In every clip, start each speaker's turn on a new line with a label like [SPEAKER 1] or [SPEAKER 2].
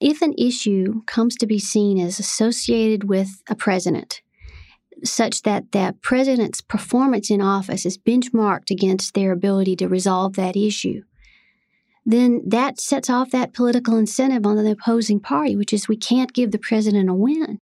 [SPEAKER 1] If an issue comes to be seen as associated with a president, such that that president's performance in office is benchmarked against their ability to resolve that issue, then that sets off that political incentive on the opposing party, which is we can't give the president a win.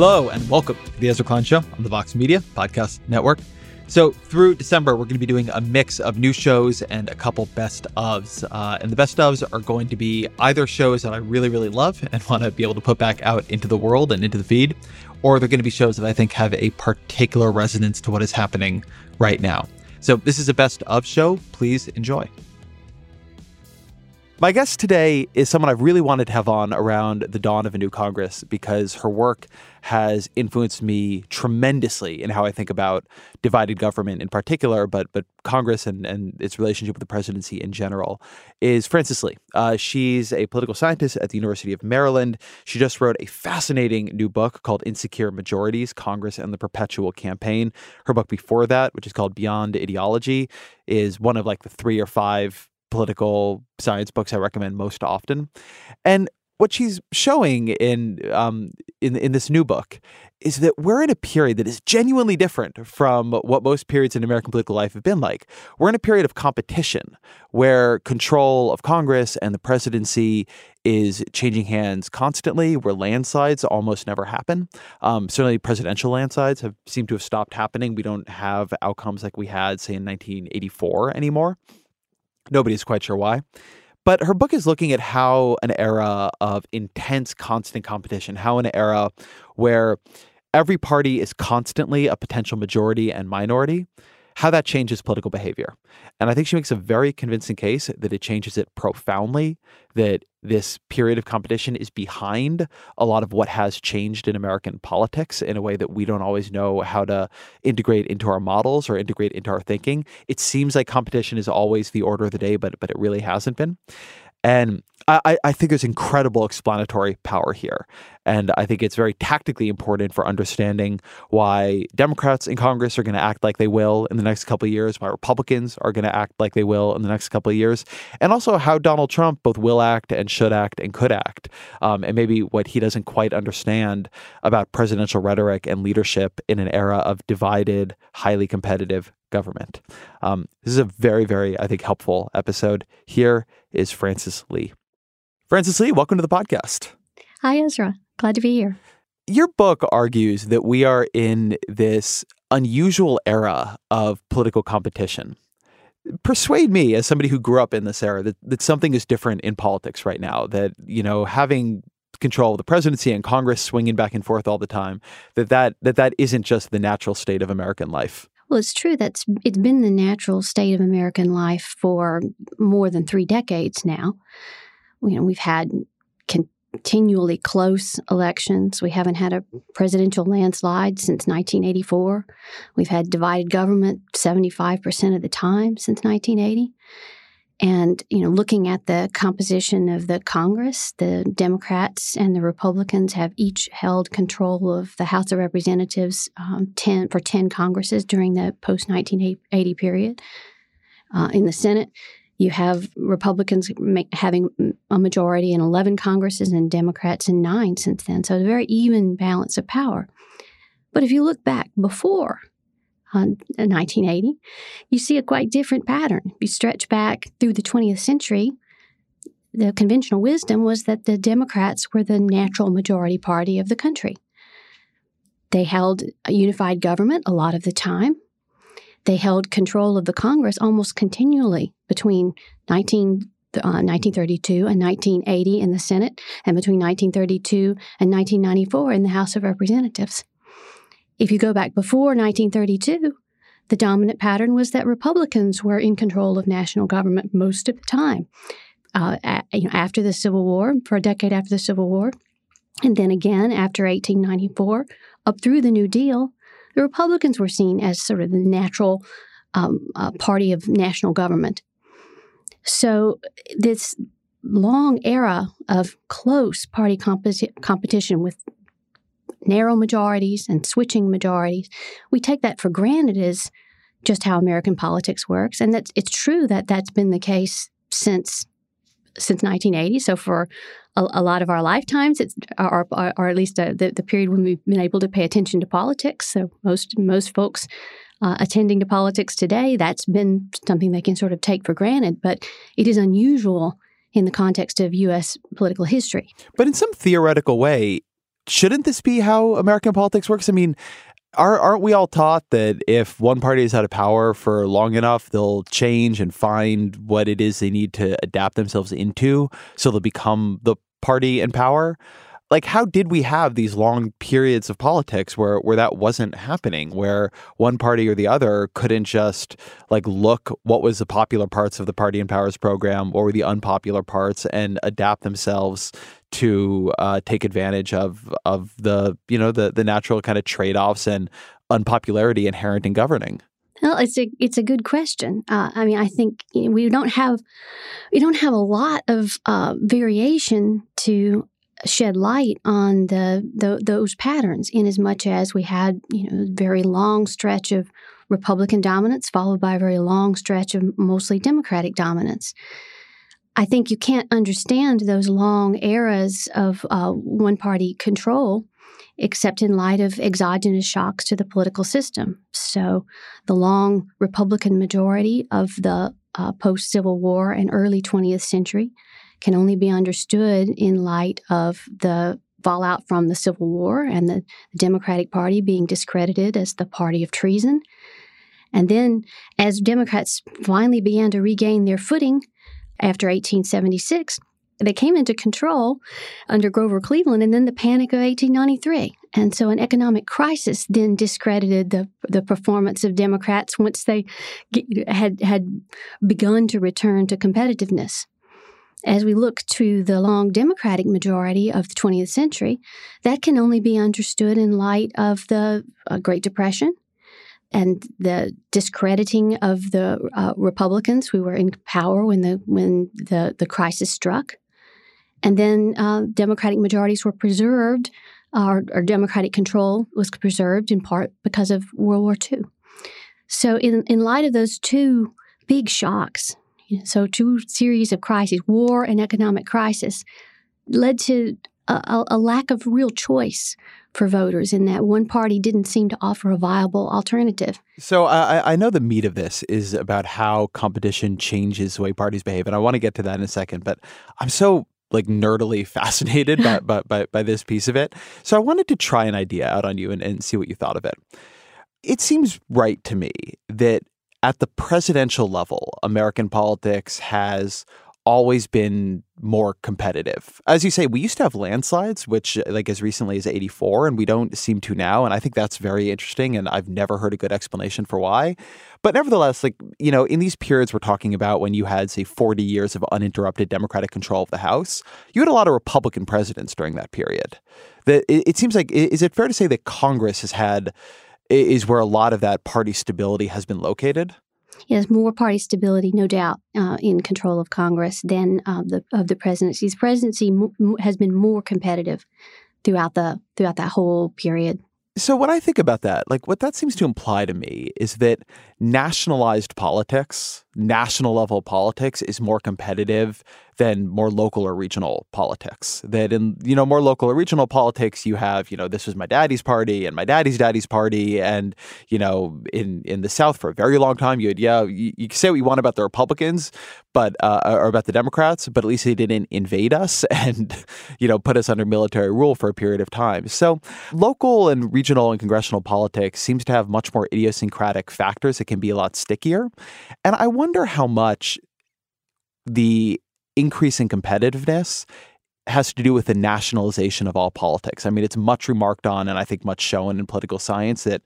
[SPEAKER 2] Hello and welcome to the Ezra Klein Show on the Vox Media Podcast Network. So through December, we're going to be doing a mix of new shows and a couple best ofs. Uh, and the best ofs are going to be either shows that I really, really love and want to be able to put back out into the world and into the feed, or they're going to be shows that I think have a particular resonance to what is happening right now. So this is a best of show. Please enjoy. My guest today is someone I've really wanted to have on around the dawn of a new Congress because her work has influenced me tremendously in how I think about divided government in particular, but but Congress and, and its relationship with the presidency in general, is Frances Lee. Uh, she's a political scientist at the University of Maryland. She just wrote a fascinating new book called Insecure Majorities Congress and the Perpetual Campaign. Her book before that, which is called Beyond Ideology, is one of like the three or five political science books I recommend most often. And what she's showing in um, in in this new book is that we're in a period that is genuinely different from what most periods in American political life have been like. We're in a period of competition where control of Congress and the presidency is changing hands constantly, where landslides almost never happen. Um, certainly, presidential landslides have seemed to have stopped happening. We don't have outcomes like we had, say, in 1984 anymore. Nobody's quite sure why. But her book is looking at how an era of intense, constant competition, how an era where every party is constantly a potential majority and minority, how that changes political behavior. And I think she makes a very convincing case that it changes it profoundly, that this period of competition is behind a lot of what has changed in American politics in a way that we don't always know how to integrate into our models or integrate into our thinking. It seems like competition is always the order of the day, but but it really hasn't been. And I, I think there's incredible explanatory power here. And I think it's very tactically important for understanding why Democrats in Congress are going to act like they will in the next couple of years, why Republicans are going to act like they will in the next couple of years, and also how Donald Trump both will act and should act and could act, um, and maybe what he doesn't quite understand about presidential rhetoric and leadership in an era of divided, highly competitive government. Um, this is a very, very, I think, helpful episode. Here is Frances Lee. Frances Lee, welcome to the podcast.
[SPEAKER 1] Hi, Ezra. Glad to be here.
[SPEAKER 2] Your book argues that we are in this unusual era of political competition. Persuade me, as somebody who grew up in this era, that, that something is different in politics right now. That, you know, having control of the presidency and Congress swinging back and forth all the time, that that, that, that isn't just the natural state of American life.
[SPEAKER 1] Well, it's true that's it's been the natural state of American life for more than three decades now you know, we've had continually close elections. We haven't had a presidential landslide since 1984. We've had divided government 75% of the time since 1980. And, you know, looking at the composition of the Congress, the Democrats and the Republicans have each held control of the House of Representatives um, 10, for 10 Congresses during the post 1980 period. Uh, in the Senate, you have Republicans having a majority in 11 Congresses and Democrats in nine since then. So, a very even balance of power. But if you look back before uh, 1980, you see a quite different pattern. If you stretch back through the 20th century, the conventional wisdom was that the Democrats were the natural majority party of the country. They held a unified government a lot of the time. They held control of the Congress almost continually between 19 uh, 1932 and 1980 in the Senate, and between 1932 and 1994 in the House of Representatives. If you go back before 1932, the dominant pattern was that Republicans were in control of national government most of the time. Uh, you know, after the Civil War, for a decade after the Civil War, and then again after 1894, up through the New Deal, the Republicans were seen as sort of the natural um, uh, party of national government. So this long era of close party competi- competition with narrow majorities and switching majorities, we take that for granted as just how American politics works, and that it's true that that's been the case since since 1980. So for a, a lot of our lifetimes, it's or, or, at least uh, the, the period when we've been able to pay attention to politics. So most most folks uh, attending to politics today, that's been something they can sort of take for granted. But it is unusual in the context of U.S. political history.
[SPEAKER 2] But in some theoretical way, shouldn't this be how American politics works? I mean, are, aren't we all taught that if one party is out of power for long enough, they'll change and find what it is they need to adapt themselves into so they'll become the party in power? like how did we have these long periods of politics where where that wasn't happening where one party or the other couldn't just like look what was the popular parts of the party in powers program or the unpopular parts and adapt themselves to uh, take advantage of of the you know the the natural kind of trade-offs and unpopularity inherent in governing
[SPEAKER 1] well, it's a it's a good question. Uh, I mean, I think we don't have we don't have a lot of uh, variation to shed light on the, the those patterns in as much as we had you know very long stretch of republican dominance followed by a very long stretch of mostly democratic dominance i think you can't understand those long eras of uh, one party control except in light of exogenous shocks to the political system so the long republican majority of the uh, post civil war and early 20th century can only be understood in light of the fallout from the Civil War and the Democratic Party being discredited as the party of treason. And then, as Democrats finally began to regain their footing after 1876, they came into control under Grover Cleveland and then the Panic of 1893. And so an economic crisis then discredited the, the performance of Democrats once they had, had begun to return to competitiveness as we look to the long Democratic majority of the 20th century, that can only be understood in light of the uh, Great Depression and the discrediting of the uh, Republicans who were in power when the when the, the crisis struck. And then uh, Democratic majorities were preserved, or, or Democratic control was preserved in part because of World War II. So, in, in light of those two big shocks, so, two series of crises, war and economic crisis, led to a, a, lack of real choice for voters in that one party didn't seem to offer a viable alternative.
[SPEAKER 2] So I, I, know the meat of this is about how competition changes the way parties behave, and I want to get to that in a second. But I'm so like nerdily fascinated by, by, by, by, this piece of it. So I wanted to try an idea out on you and, and see what you thought of it. It seems right to me that at the presidential level, American politics has always been more competitive. As you say, we used to have landslides, which uh, like as recently as 84, and we don't seem to now. And I think that's very interesting. And I've never heard a good explanation for why. But nevertheless, like, you know, in these periods we're talking about when you had, say, 40 years of uninterrupted Democratic control of the House, you had a lot of Republican presidents during that period. That it, it seems like, is it fair to say that Congress has had is where a lot of that party stability has been located.
[SPEAKER 1] Yes, more party stability, no doubt, uh, in control of Congress than uh, the of the presidency. The presidency m- has been more competitive throughout the throughout that whole period.
[SPEAKER 2] So when I think about that, like what that seems to imply to me is that nationalized politics, national level politics is more competitive than more local or regional politics. That in you know more local or regional politics, you have you know this was my daddy's party and my daddy's daddy's party, and you know in in the South for a very long time, you had yeah you, you say what you want about the Republicans, but uh, or about the Democrats, but at least they didn't invade us and you know put us under military rule for a period of time. So local and regional and congressional politics seems to have much more idiosyncratic factors that can be a lot stickier, and I wonder how much the increase in competitiveness has to do with the nationalization of all politics. I mean, it's much remarked on and I think much shown in political science that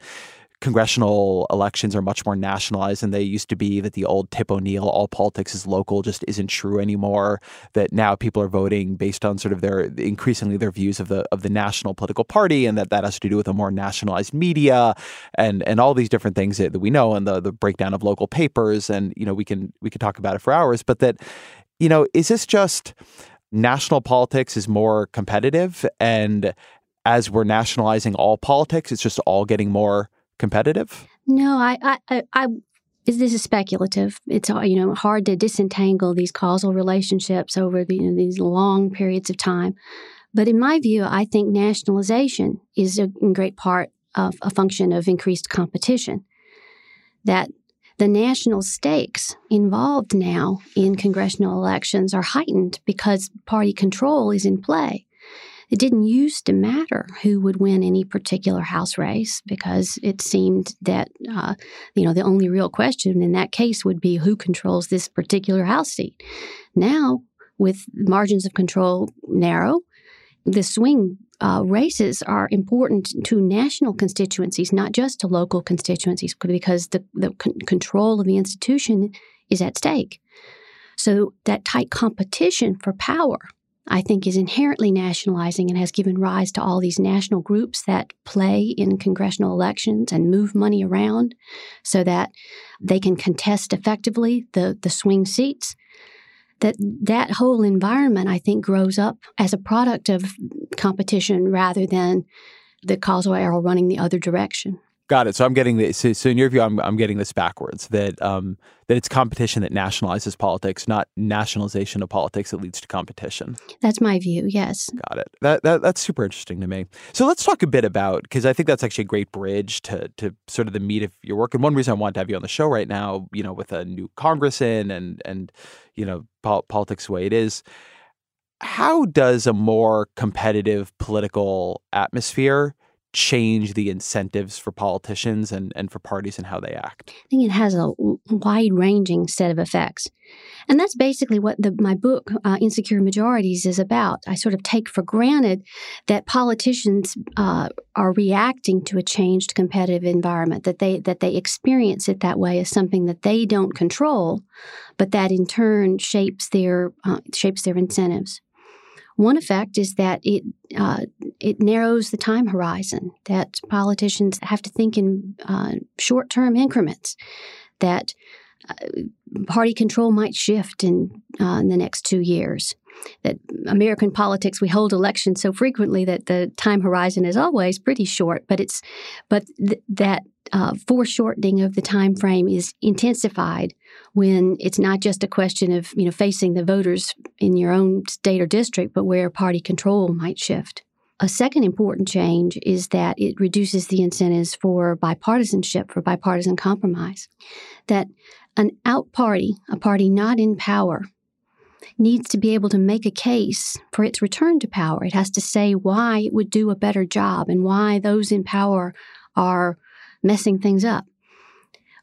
[SPEAKER 2] congressional elections are much more nationalized than they used to be, that the old Tip O'Neill, all politics is local, just isn't true anymore, that now people are voting based on sort of their increasingly their views of the of the national political party and that that has to do with a more nationalized media and and all these different things that, that we know and the the breakdown of local papers and you know we can we could talk about it for hours but that you know is this just national politics is more competitive and as we're nationalizing all politics it's just all getting more competitive?
[SPEAKER 1] No, I, I, I, I this is speculative. It's uh, you know hard to disentangle these causal relationships over the, you know, these long periods of time. But in my view, I think nationalization is a, in great part of a function of increased competition. That the national stakes involved now in congressional elections are heightened because party control is in play. It didn't used to matter who would win any particular House race because it seemed that, uh, you know, the only real question in that case would be who controls this particular House seat. Now, with margins of control narrow, the swing uh, races are important to national constituencies, not just to local constituencies, because the, the control of the institution is at stake. So that tight competition for power I think is inherently nationalizing and has given rise to all these national groups that play in congressional elections and move money around so that they can contest effectively the, the swing seats. That that whole environment, I think, grows up as a product of competition rather than the causal arrow running the other direction.
[SPEAKER 2] Got it. So I'm getting this. So, so in your view, I'm, I'm getting this backwards. That um, that it's competition that nationalizes politics, not nationalization of politics that leads to competition.
[SPEAKER 1] That's my view. Yes.
[SPEAKER 2] Got it. That, that that's super interesting to me. So let's talk a bit about because I think that's actually a great bridge to to sort of the meat of your work. And one reason I want to have you on the show right now, you know, with a new Congress in and and you know pol- politics the way it is. How does a more competitive political atmosphere change the incentives for politicians and, and for parties and how they act?
[SPEAKER 1] I think it has a wide ranging set of effects. And that's basically what the, my book, uh, Insecure Majorities, is about. I sort of take for granted that politicians uh, are reacting to a changed competitive environment, that they, that they experience it that way as something that they don't control, but that in turn shapes their, uh, shapes their incentives. One effect is that it uh, it narrows the time horizon. That politicians have to think in uh, short term increments. That uh, party control might shift in, uh, in the next two years. That American politics, we hold elections so frequently that the time horizon is always pretty short. But it's but th- that uh, foreshortening of the time frame is intensified when it's not just a question of you know facing the voters in your own state or district, but where party control might shift. A second important change is that it reduces the incentives for bipartisanship, for bipartisan compromise. That an out party, a party not in power, needs to be able to make a case for its return to power. It has to say why it would do a better job and why those in power are messing things up.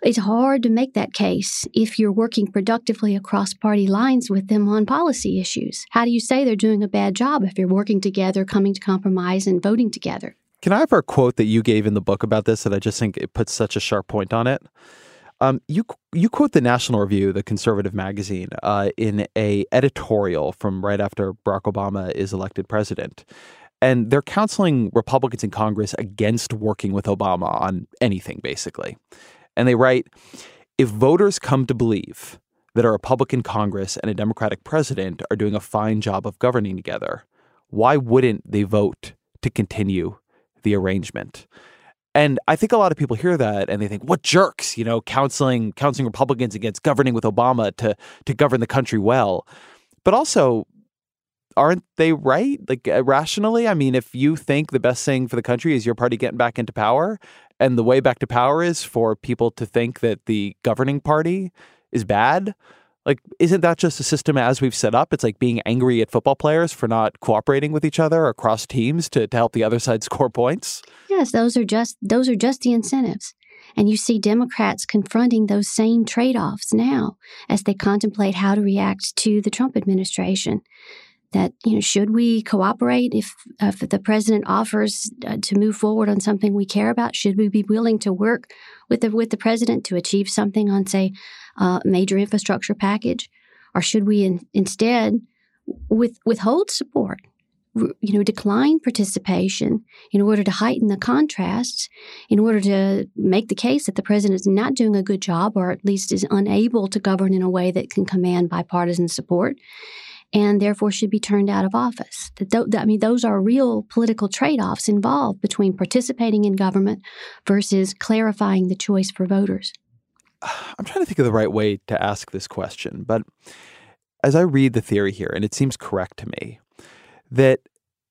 [SPEAKER 1] It's hard to make that case if you're working productively across party lines with them on policy issues. How do you say they're doing a bad job if you're working together, coming to compromise, and voting together?
[SPEAKER 2] Can I have a quote that you gave in the book about this that I just think it puts such a sharp point on it? Um, you you quote the National Review, the conservative magazine, uh, in a editorial from right after Barack Obama is elected president, and they're counseling Republicans in Congress against working with Obama on anything, basically. And they write if voters come to believe that a Republican Congress and a Democratic president are doing a fine job of governing together, why wouldn't they vote to continue the arrangement? And I think a lot of people hear that and they think, what jerks, you know, counseling counseling Republicans against governing with Obama to to govern the country well. But also, aren't they right? Like uh, rationally, I mean, if you think the best thing for the country is your party getting back into power, and the way back to power is for people to think that the governing party is bad, like isn't that just a system as we've set up? It's like being angry at football players for not cooperating with each other across teams to, to help the other side score points.
[SPEAKER 1] Yes, those are just those are just the incentives. And you see Democrats confronting those same trade offs now as they contemplate how to react to the Trump administration. That, you know, should we cooperate if, if the president offers uh, to move forward on something we care about? Should we be willing to work with the, with the president to achieve something on, say, a major infrastructure package? Or should we in, instead with, withhold support you know, decline participation in order to heighten the contrasts, in order to make the case that the president is not doing a good job or at least is unable to govern in a way that can command bipartisan support and therefore should be turned out of office. I mean, those are real political trade offs involved between participating in government versus clarifying the choice for voters.
[SPEAKER 2] I'm trying to think of the right way to ask this question, but as I read the theory here, and it seems correct to me, that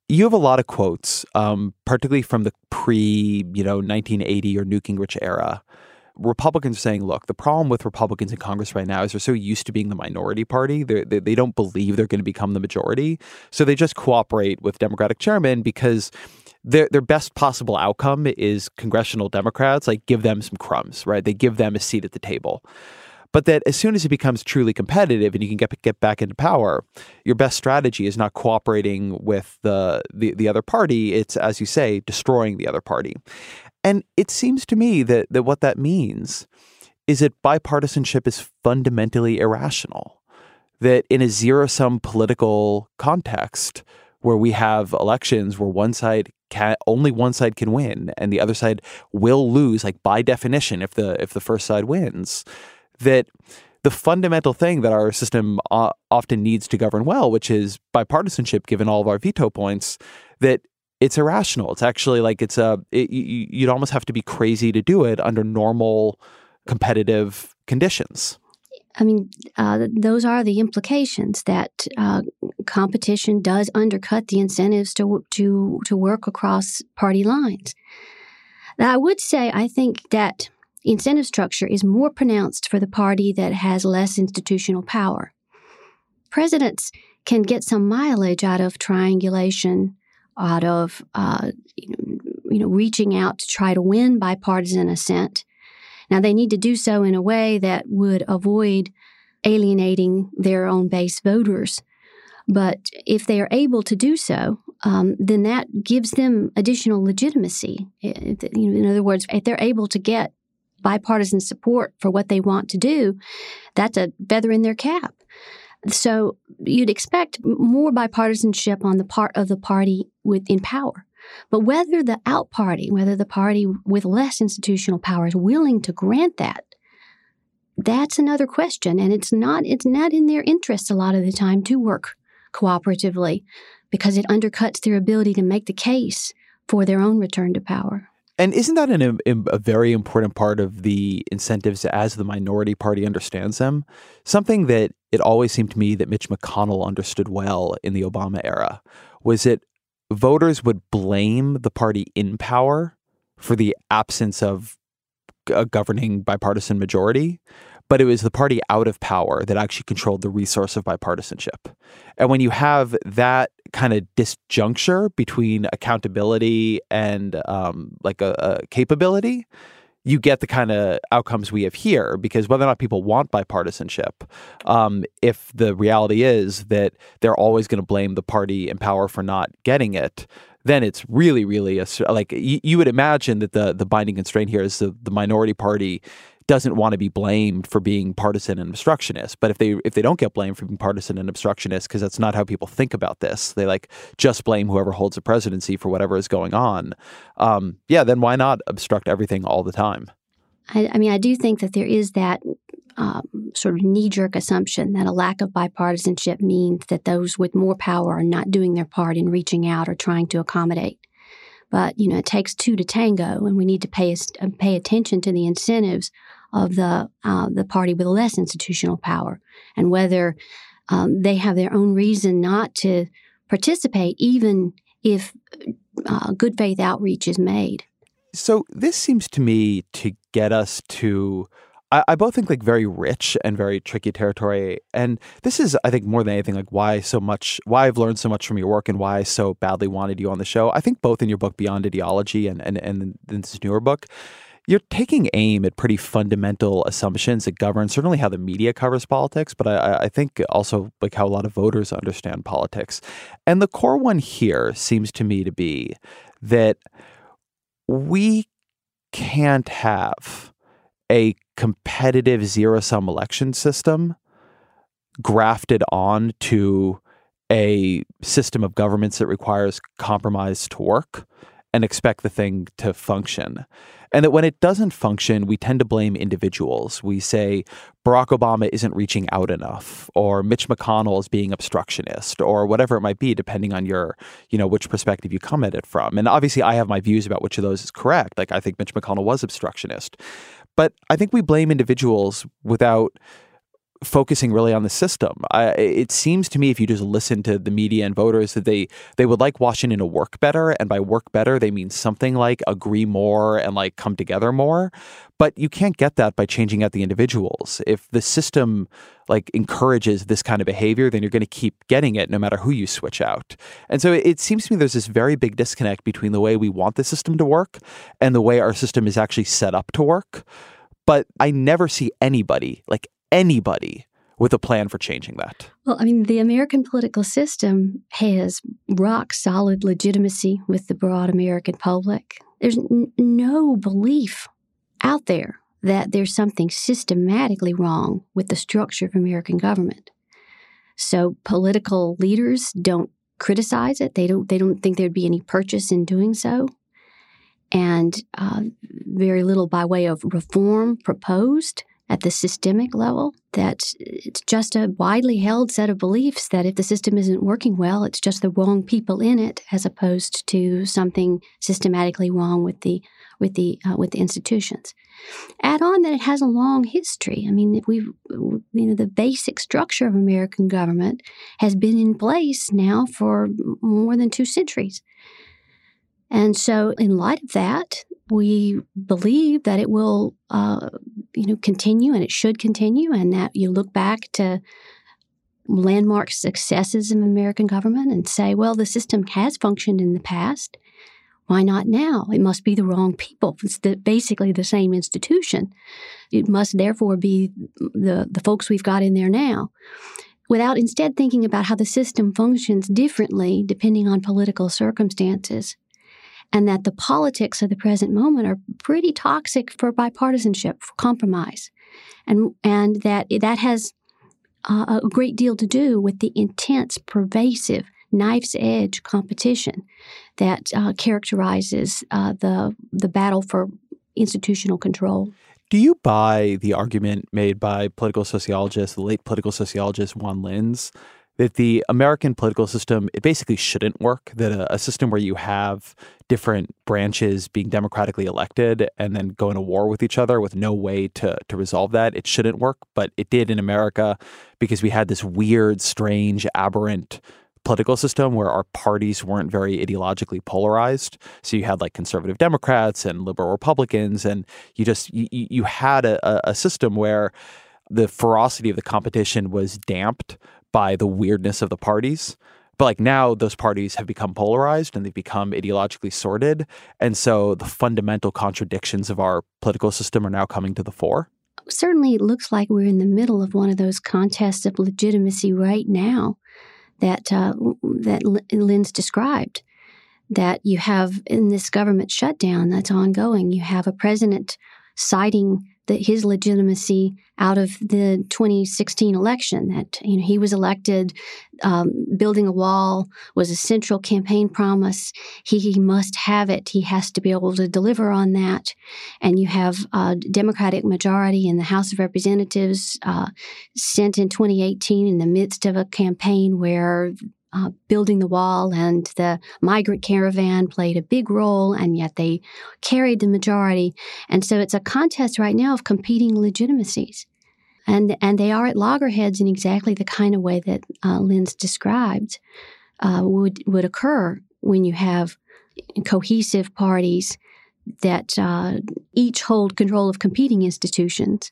[SPEAKER 2] you have a lot of quotes, um, particularly from the pre, you know, 1980 or Newt Gingrich era. Republicans are saying, look, the problem with Republicans in Congress right now is they're so used to being the minority party. They, they, they don't believe they're going to become the majority. So they just cooperate with Democratic chairmen because their their best possible outcome is congressional Democrats like give them some crumbs, right? They give them a seat at the table but that as soon as it becomes truly competitive and you can get get back into power, your best strategy is not cooperating with the, the the other party. It's as you say, destroying the other party. And it seems to me that that what that means is that bipartisanship is fundamentally irrational. That in a zero sum political context where we have elections where one side can only one side can win and the other side will lose like by definition if the if the first side wins that the fundamental thing that our system uh, often needs to govern well, which is bipartisanship, given all of our veto points, that it's irrational. It's actually like it's a, it, you'd almost have to be crazy to do it under normal competitive conditions.
[SPEAKER 1] I mean, uh, those are the implications that uh, competition does undercut the incentives to to to work across party lines. Now, I would say I think that incentive structure is more pronounced for the party that has less institutional power. Presidents can get some mileage out of triangulation, out of uh, you know reaching out to try to win bipartisan assent. Now they need to do so in a way that would avoid alienating their own base voters. But if they are able to do so, um, then that gives them additional legitimacy. In other words, if they're able to get bipartisan support for what they want to do, that's a feather in their cap. So you'd expect more bipartisanship on the part of the party with in power. But whether the out party, whether the party with less institutional power is willing to grant that, that's another question. And it's not it's not in their interest a lot of the time to work cooperatively because it undercuts their ability to make the case for their own return to power.
[SPEAKER 2] And isn't that an, a very important part of the incentives as the minority party understands them? Something that it always seemed to me that Mitch McConnell understood well in the Obama era was that voters would blame the party in power for the absence of a governing bipartisan majority, but it was the party out of power that actually controlled the resource of bipartisanship. And when you have that kind of disjuncture between accountability and um, like a, a capability, you get the kind of outcomes we have here because whether or not people want bipartisanship, um, if the reality is that they're always going to blame the party in power for not getting it, then it's really, really a, like you, you would imagine that the the binding constraint here is the, the minority party doesn't want to be blamed for being partisan and obstructionist. But if they if they don't get blamed for being partisan and obstructionist, because that's not how people think about this, they like just blame whoever holds the presidency for whatever is going on. Um, yeah, then why not obstruct everything all the time?
[SPEAKER 1] I, I mean, I do think that there is that um, sort of knee jerk assumption that a lack of bipartisanship means that those with more power are not doing their part in reaching out or trying to accommodate. But you know, it takes two to tango, and we need to pay pay attention to the incentives of the uh, the party with less institutional power, and whether um, they have their own reason not to participate, even if uh, good faith outreach is made.
[SPEAKER 2] So this seems to me to get us to. I, both think like very rich and very tricky territory, and this is, I think, more than anything, like why so much, why I've learned so much from your work, and why I so badly wanted you on the show. I think both in your book Beyond Ideology and and and in this newer book, you're taking aim at pretty fundamental assumptions that govern certainly how the media covers politics, but I, I, think also like how a lot of voters understand politics. And the core one here seems to me to be that we can't have a competitive zero sum election system grafted on to a system of governments that requires compromise to work and expect the thing to function. And that when it doesn't function, we tend to blame individuals. We say Barack Obama isn't reaching out enough, or Mitch McConnell is being obstructionist, or whatever it might be, depending on your, you know, which perspective you come at it from. And obviously, I have my views about which of those is correct. Like, I think Mitch McConnell was obstructionist. But I think we blame individuals without focusing really on the system. I, it seems to me, if you just listen to the media and voters, that they they would like Washington to work better, and by work better, they mean something like agree more and like come together more. But you can't get that by changing out the individuals. If the system like encourages this kind of behavior, then you're going to keep getting it no matter who you switch out. And so it seems to me there's this very big disconnect between the way we want the system to work and the way our system is actually set up to work. But I never see anybody, like anybody with a plan for changing that?
[SPEAKER 1] Well, I mean, the American political system has rock solid legitimacy with the broad American public. There's n- no belief out there that there's something systematically wrong with the structure of American government. So political leaders don't criticize it. They don't. They don't think there'd be any purchase in doing so, and uh, very little by way of reform proposed at the systemic level that it's just a widely held set of beliefs that if the system isn't working well, it's just the wrong people in it, as opposed to something systematically wrong with the with the uh, with the institutions. Add on that it has a long history. I mean, we've you know the basic structure of American government has been in place now for more than two centuries. And so, in light of that, we believe that it will, uh, you know, continue and it should continue, and that you look back to landmark successes of American government and say, well, the system has functioned in the past. Why not now? It must be the wrong people. It's the, basically the same institution. It must therefore be the, the folks we've got in there now without instead thinking about how the system functions differently depending on political circumstances and that the politics of the present moment are pretty toxic for bipartisanship, for compromise, and and that that has uh, a great deal to do with the intense, pervasive, knife's edge competition that uh, characterizes uh, the the battle for institutional control.
[SPEAKER 2] Do you buy the argument made by political sociologist, the late political sociologist Juan Linz, that the American political system it basically shouldn't work. That a, a, system where you have different branches being democratically elected and then going to war with each other with no way to to resolve that it shouldn't work. But it did in America because we had this weird, strange, aberrant political system where our parties weren't very ideologically polarized. So you had like conservative Democrats and liberal Republicans, and you just you, you had a, a system where the ferocity of the competition was damped by the weirdness of the parties. But like now, those parties have become polarized and they've become ideologically sorted. And so the fundamental contradictions of our political system are now coming to the fore.
[SPEAKER 1] Certainly, it looks like we're in the middle of one of those contests of legitimacy right now that uh, that Linz described. That you have in this government shutdown that's ongoing, you have a president citing that his legitimacy out of the 2016 election that you know he was elected um, building a wall was a central campaign promise. He, he must have it. He has to be able to deliver on that. And you have a democratic majority in the house of representatives uh, sent in 2018 in the midst of a campaign where uh, building the wall and the migrant caravan played a big role, and yet they carried the majority. And so it's a contest right now of competing legitimacies. And, and they are at loggerheads in exactly the kind of way that uh, Linz described uh, would, would occur when you have cohesive parties that uh, each hold control of competing institutions.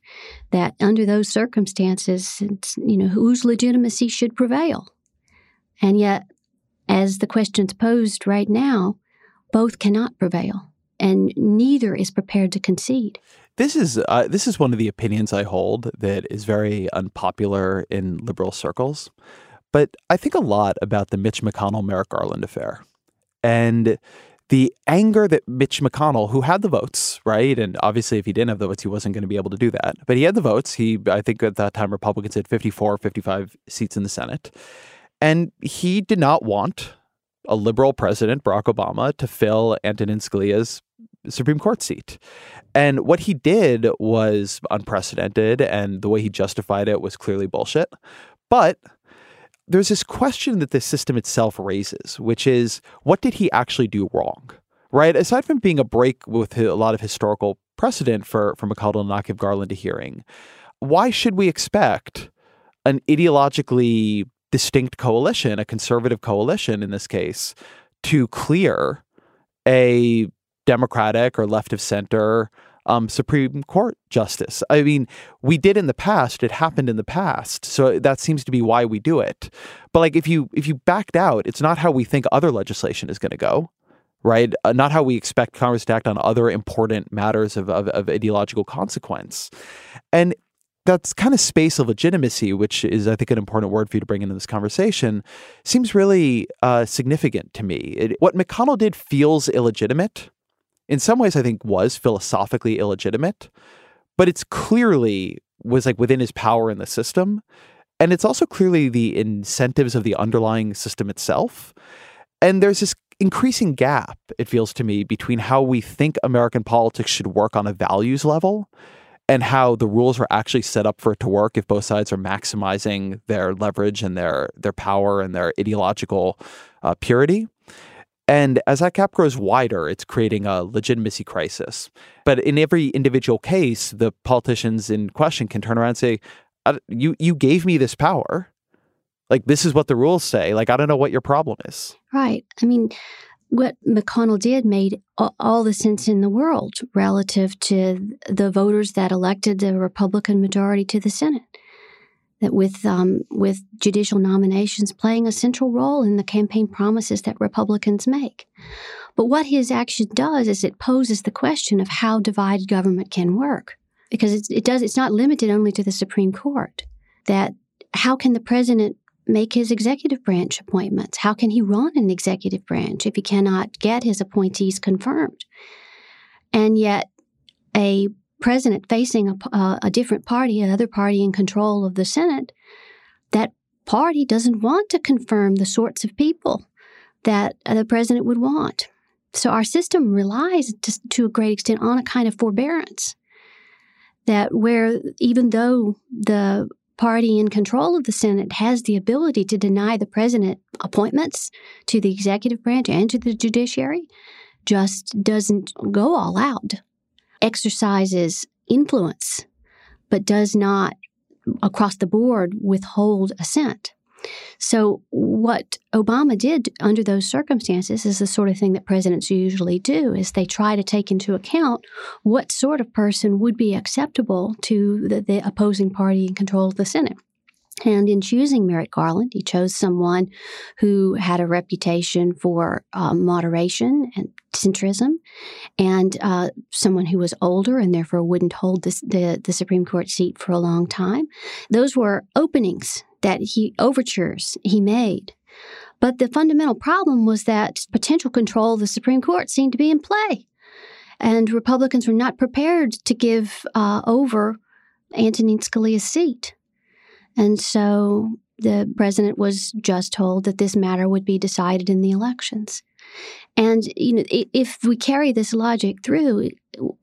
[SPEAKER 1] That under those circumstances, you know, whose legitimacy should prevail. And yet, as the question's posed right now, both cannot prevail. and neither is prepared to concede.
[SPEAKER 2] This is uh, this is one of the opinions I hold that is very unpopular in liberal circles, but I think a lot about the Mitch McConnell Merrick Garland affair, and the anger that Mitch McConnell, who had the votes, right? And obviously, if he didn't have the votes, he wasn't going to be able to do that. But he had the votes. He, I think at that time, Republicans had 54, 55 seats in the Senate. And he did not want a liberal president, Barack Obama, to fill Antonin Scalia's Supreme Court seat. And what he did was unprecedented, and the way he justified it was clearly bullshit. But there's this question that the system itself raises, which is what did he actually do wrong? Right? Aside from being a break with a lot of historical precedent for, for McConnell not give Garland a hearing, why should we expect an ideologically distinct coalition, a conservative coalition in this case, to clear a Democratic or left of center um, Supreme Court justice. I mean, we did in the past; it happened in the past, so that seems to be why we do it. But like, if you if you backed out, it's not how we think other legislation is going to go, right? Uh, not how we expect Congress to act on other important matters of, of, of ideological consequence, and that's kind of space of legitimacy, which is, I think, an important word for you to bring into this conversation, seems really uh, significant to me. It, what McConnell did feels illegitimate in some ways I think was philosophically illegitimate, but it's clearly was like within his power in the system. And it's also clearly the incentives of the underlying system itself. And there's this increasing gap, it feels to me, between how we think American politics should work on a values level and how the rules are actually set up for it to work if both sides are maximizing their leverage and their their power and their ideological uh, purity. And as that gap grows wider, it's creating a legitimacy crisis. But in every individual case, the politicians in question can turn around and say, "You you gave me this power. Like this is what the rules say. Like I don't know what your problem is."
[SPEAKER 1] Right. I mean, what McConnell did made all the sense in the world relative to the voters that elected the Republican majority to the Senate that with um, with judicial nominations playing a central role in the campaign promises that Republicans make. But what his action does is it poses the question of how divided government can work, because it does it's not limited only to the Supreme Court. That how can the president make his executive branch appointments? How can he run an executive branch if he cannot get his appointees confirmed? And yet, a president facing a, uh, a different party, another party in control of the Senate, that party doesn't want to confirm the sorts of people that uh, the president would want. So our system relies to, to a great extent on a kind of forbearance that where even though the party in control of the Senate has the ability to deny the president appointments to the executive branch and to the judiciary, just doesn't go all out exercises influence, but does not across the board withhold assent. So, what Obama did under those circumstances is the sort of thing that presidents usually do is they try to take into account what sort of person would be acceptable to the, the opposing party in control of the Senate. And in choosing Merrick Garland, he chose someone who had a reputation for uh, moderation and centrism, and uh, someone who was older and therefore wouldn't hold this, the, the Supreme Court seat for a long time. Those were openings that he, overtures he made. But the fundamental problem was that potential control of the Supreme Court seemed to be in play. And Republicans were not prepared to give uh, over Antonin Scalia's seat. And so the president was just told that this matter would be decided in the elections. And you know, if we carry this logic through,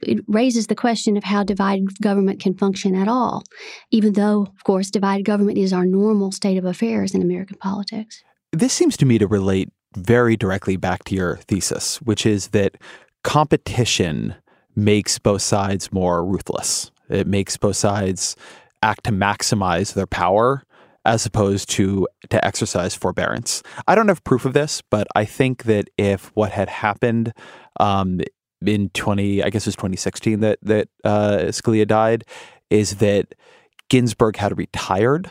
[SPEAKER 1] it, raises the question of how divided government can function at all, even though, of course, divided government is our normal state of affairs in American politics.
[SPEAKER 2] This seems to me to relate very directly back to your thesis, which is that competition makes both sides more ruthless. It makes both sides act to maximize their power as opposed to to exercise forbearance. I don't have proof of this, but I think that if what had happened um, in twenty, I guess it was twenty sixteen that that uh, Scalia died, is that Ginsburg had retired.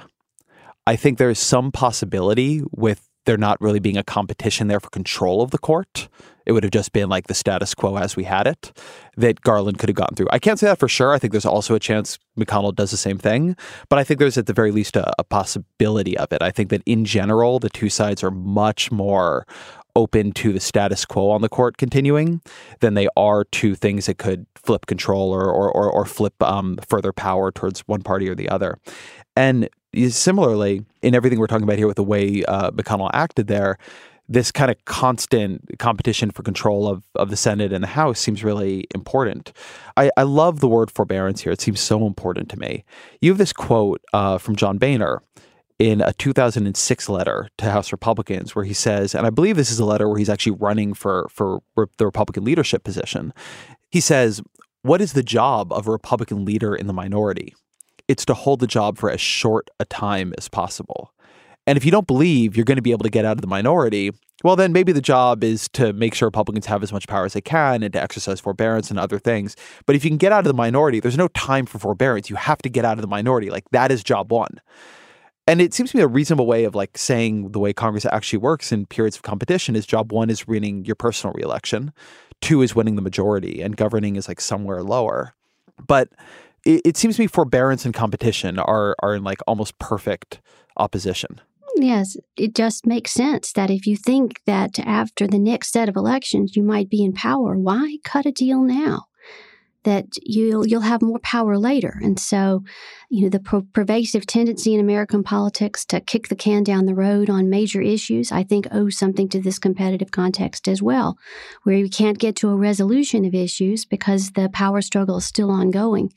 [SPEAKER 2] I think there's some possibility with there not really being a competition there for control of the court. It would have just been like the status quo as we had it that Garland could have gotten through. I can't say that for sure. I think there's also a chance McConnell does the same thing, but I think there's at the very least a, a possibility of it. I think that in general, the two sides are much more open to the status quo on the court continuing than they are to things that could flip control or or, or, or flip um, further power towards one party or the other. And similarly, in everything we're talking about here with the way uh, McConnell acted there, this kind of constant competition for control of, of the Senate and the House seems really important. I, I love the word forbearance here. It seems so important to me. You have this quote uh, from John Boehner in a 2006 letter to House Republicans where he says, and I believe this is a letter where he's actually running for, for the Republican leadership position. He says, What is the job of a Republican leader in the minority? It's to hold the job for as short a time as possible. And if you don't believe you're going to be able to get out of the minority, well, then maybe the job is to make sure Republicans have as much power as they can and to exercise forbearance and other things. But if you can get out of the minority, there's no time for forbearance. You have to get out of the minority. Like that is job one. And it seems to me a reasonable way of like saying the way Congress actually works in periods of competition is job one is winning your personal reelection, two is winning the majority, and governing is like somewhere lower. But it, it seems to me forbearance and competition are are in like almost perfect opposition.
[SPEAKER 1] Yes, it just makes sense that if you think that after the next set of elections you might be in power, why cut a deal now? That you'll you'll have more power later. And so, you know, the pro- pervasive tendency in American politics to kick the can down the road on major issues, I think, owes something to this competitive context as well, where you can't get to a resolution of issues because the power struggle is still ongoing.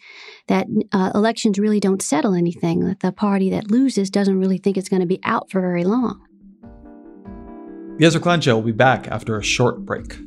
[SPEAKER 1] That uh, elections really don't settle anything. That the party that loses doesn't really think it's going to be out for very long.
[SPEAKER 2] The Ezra will be back after a short break.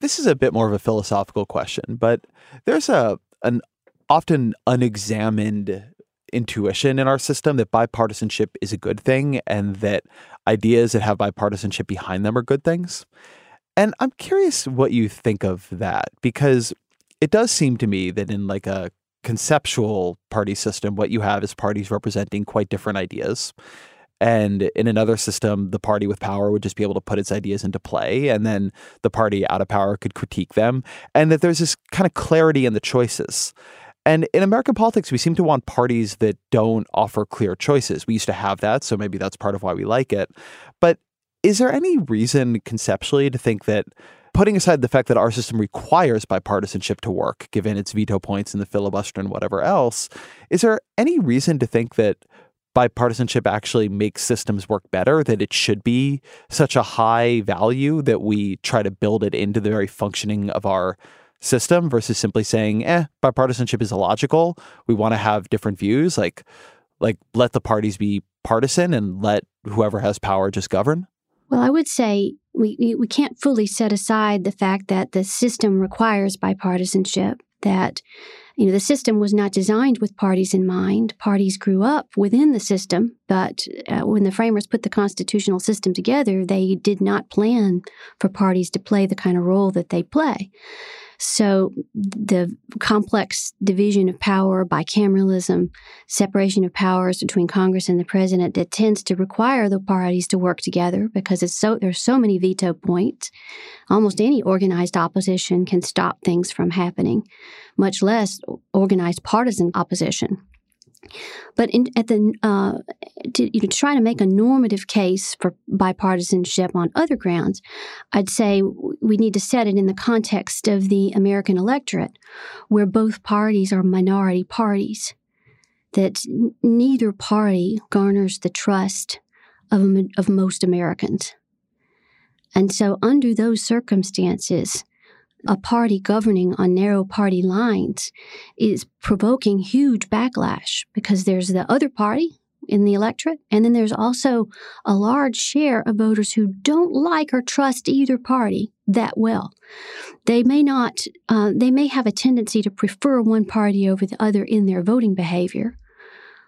[SPEAKER 2] This is a bit more of a philosophical question, but there's a an often unexamined intuition in our system that bipartisanship is a good thing and that ideas that have bipartisanship behind them are good things. And I'm curious what you think of that because it does seem to me that in like a conceptual party system, what you have is parties representing quite different ideas. And in another system, the party with power would just be able to put its ideas into play, and then the party out of power could critique them. And that there's this kind of clarity in the choices. And in American politics, we seem to want parties that don't offer clear choices. We used to have that, so maybe that's part of why we like it. But is there any reason conceptually to think that putting aside the fact that our system requires bipartisanship to work, given its veto points and the filibuster and whatever else, is there any reason to think that bipartisanship actually makes systems work better, that it should be such a high value that we try to build it into the very functioning of our system versus simply saying, eh, bipartisanship is illogical. We want to have different views. Like, like let the parties be partisan and let whoever has power just govern?
[SPEAKER 1] Well, I would say we, we can't fully set aside the fact that the system requires bipartisanship, that you know, the system was not designed with parties in mind. Parties grew up within the system, but uh, when the framers put the constitutional system together, they did not plan for parties to play the kind of role that they play. So the complex division of power, bicameralism, separation of powers between Congress and the president that tends to require the parties to work together because it's so there's so many veto points. Almost any organized opposition can stop things from happening, much less organized partisan opposition. But in, at the uh, to, you know, try to make a normative case for bipartisanship on other grounds, I'd say we need to set it in the context of the American electorate, where both parties are minority parties. That neither party garners the trust of, of most Americans. And so, under those circumstances, a party governing on narrow party lines is provoking huge backlash because there's the other party in the electorate, and then there's also a large share of voters who don't like or trust either party that well. They may not, uh, they may have a tendency to prefer one party over the other in their voting behavior,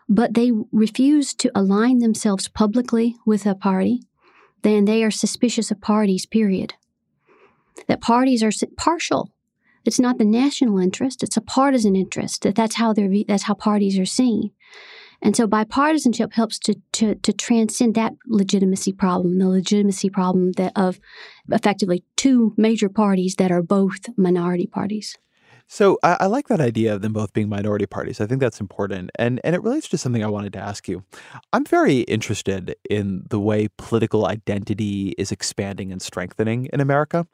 [SPEAKER 1] but they refuse to align themselves publicly with a party. Then they are suspicious of parties, period. That parties are partial. It's not the national interest, it's a partisan interest. That that's how they're, that's how parties are seen. And so bipartisanship helps to, to, to transcend that legitimacy problem, the legitimacy problem that of effectively two major parties that are both minority parties.
[SPEAKER 2] So I, I, like that idea of them both being minority parties. I think that's important, and and it relates to something I wanted to ask you. I'm very interested in the way political identity is expanding and strengthening in America,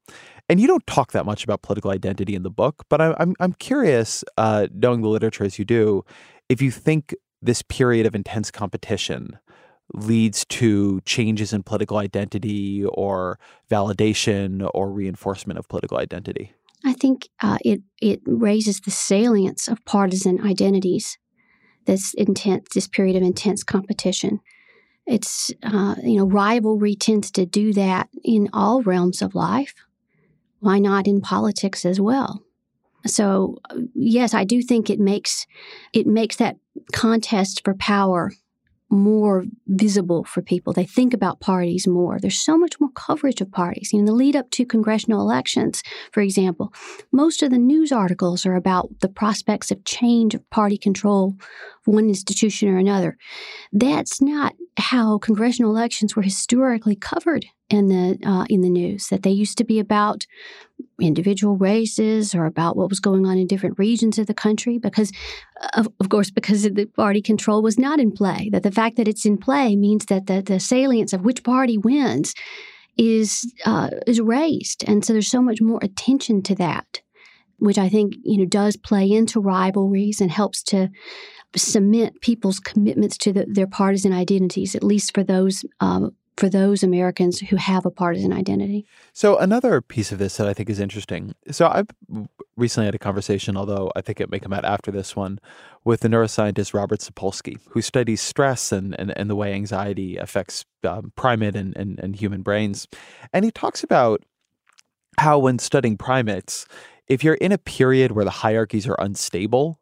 [SPEAKER 2] and you don't talk that much about political identity in the book. But I, I'm I'm curious, uh, knowing the literature as you do, if you think this period of intense competition leads to changes in political identity or validation or reinforcement of political identity?
[SPEAKER 1] I think uh, it it raises the salience of partisan identities. This intense, this period of intense competition. It's uh, you know rivalry tends to do that in all realms of life. Why not in politics as well? So yes, I do think it makes it makes that contest for power more visible for people. They think about parties more. There's so much more coverage of parties. you In the lead up to congressional elections, for example, most of the news articles are about the prospects of change of party control one institution or another. That's not how congressional elections were historically covered in the uh, in the news. That they used to be about individual races or about what was going on in different regions of the country because of, of, course because the party control was not in play that the fact that it's in play means that the, the salience of which party wins is uh, is raised and so there's so much more attention to that which i think you know does play into rivalries and helps to cement people's commitments to the, their partisan identities at least for those um, for those Americans who have a partisan identity.
[SPEAKER 2] So, another piece of this that I think is interesting. So, I've recently had a conversation, although I think it may come out after this one, with the neuroscientist Robert Sapolsky, who studies stress and, and, and the way anxiety affects um, primate and, and, and human brains. And he talks about how, when studying primates, if you're in a period where the hierarchies are unstable,